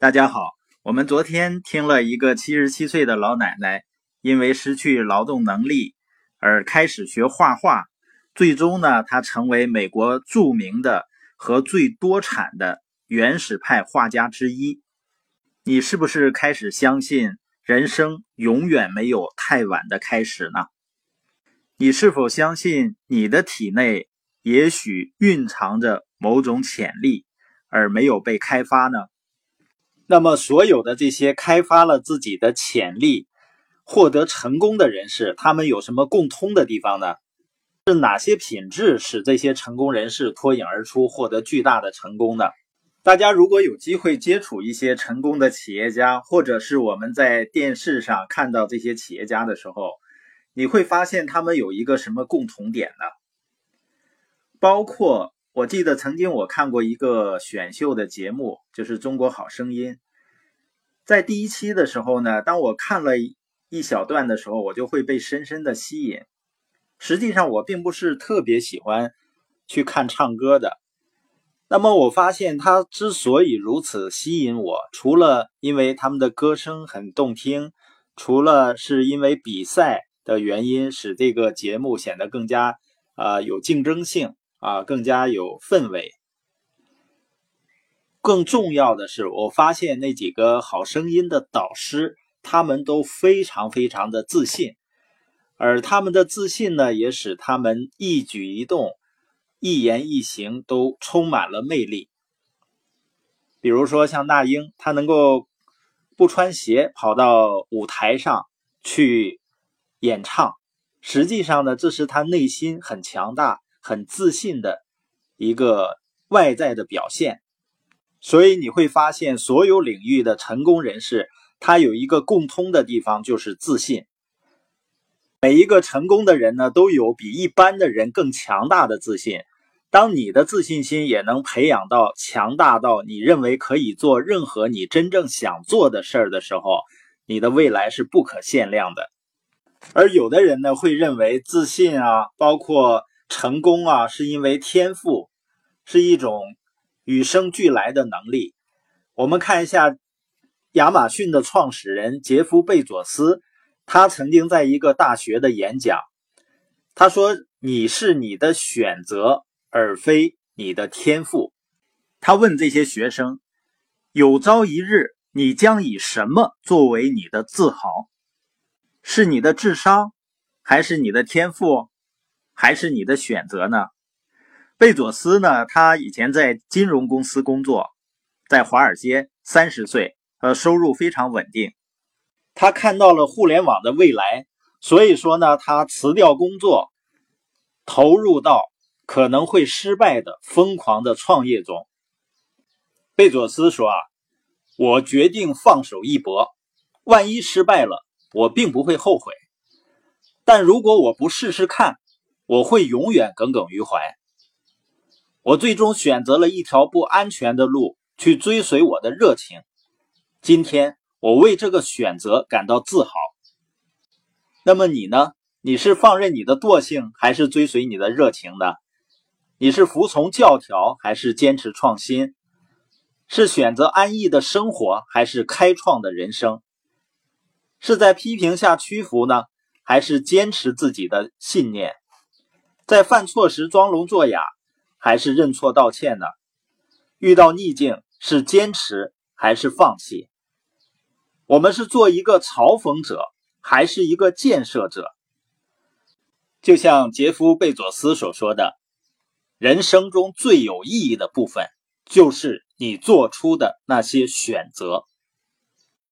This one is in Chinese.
大家好，我们昨天听了一个七十七岁的老奶奶，因为失去劳动能力而开始学画画，最终呢，她成为美国著名的和最多产的原始派画家之一。你是不是开始相信人生永远没有太晚的开始呢？你是否相信你的体内也许蕴藏着某种潜力，而没有被开发呢？那么，所有的这些开发了自己的潜力、获得成功的人士，他们有什么共通的地方呢？是哪些品质使这些成功人士脱颖而出，获得巨大的成功呢？大家如果有机会接触一些成功的企业家，或者是我们在电视上看到这些企业家的时候，你会发现他们有一个什么共同点呢？包括。我记得曾经我看过一个选秀的节目，就是《中国好声音》。在第一期的时候呢，当我看了一小段的时候，我就会被深深的吸引。实际上，我并不是特别喜欢去看唱歌的。那么，我发现他之所以如此吸引我，除了因为他们的歌声很动听，除了是因为比赛的原因使这个节目显得更加啊有竞争性。啊，更加有氛围。更重要的是，我发现那几个好声音的导师，他们都非常非常的自信，而他们的自信呢，也使他们一举一动、一言一行都充满了魅力。比如说，像那英，她能够不穿鞋跑到舞台上去演唱，实际上呢，这是她内心很强大。很自信的一个外在的表现，所以你会发现，所有领域的成功人士，他有一个共通的地方，就是自信。每一个成功的人呢，都有比一般的人更强大的自信。当你的自信心也能培养到强大到你认为可以做任何你真正想做的事儿的时候，你的未来是不可限量的。而有的人呢，会认为自信啊，包括。成功啊，是因为天赋，是一种与生俱来的能力。我们看一下亚马逊的创始人杰夫·贝佐斯，他曾经在一个大学的演讲，他说：“你是你的选择，而非你的天赋。”他问这些学生：“有朝一日，你将以什么作为你的自豪？是你的智商，还是你的天赋？”还是你的选择呢？贝佐斯呢？他以前在金融公司工作，在华尔街，三十岁，呃，收入非常稳定。他看到了互联网的未来，所以说呢，他辞掉工作，投入到可能会失败的疯狂的创业中。贝佐斯说：“啊，我决定放手一搏，万一失败了，我并不会后悔。但如果我不试试看，”我会永远耿耿于怀。我最终选择了一条不安全的路，去追随我的热情。今天，我为这个选择感到自豪。那么你呢？你是放任你的惰性，还是追随你的热情的？你是服从教条，还是坚持创新？是选择安逸的生活，还是开创的人生？是在批评下屈服呢，还是坚持自己的信念？在犯错时装聋作哑，还是认错道歉呢？遇到逆境是坚持还是放弃？我们是做一个嘲讽者，还是一个建设者？就像杰夫·贝佐斯所说的：“人生中最有意义的部分，就是你做出的那些选择。”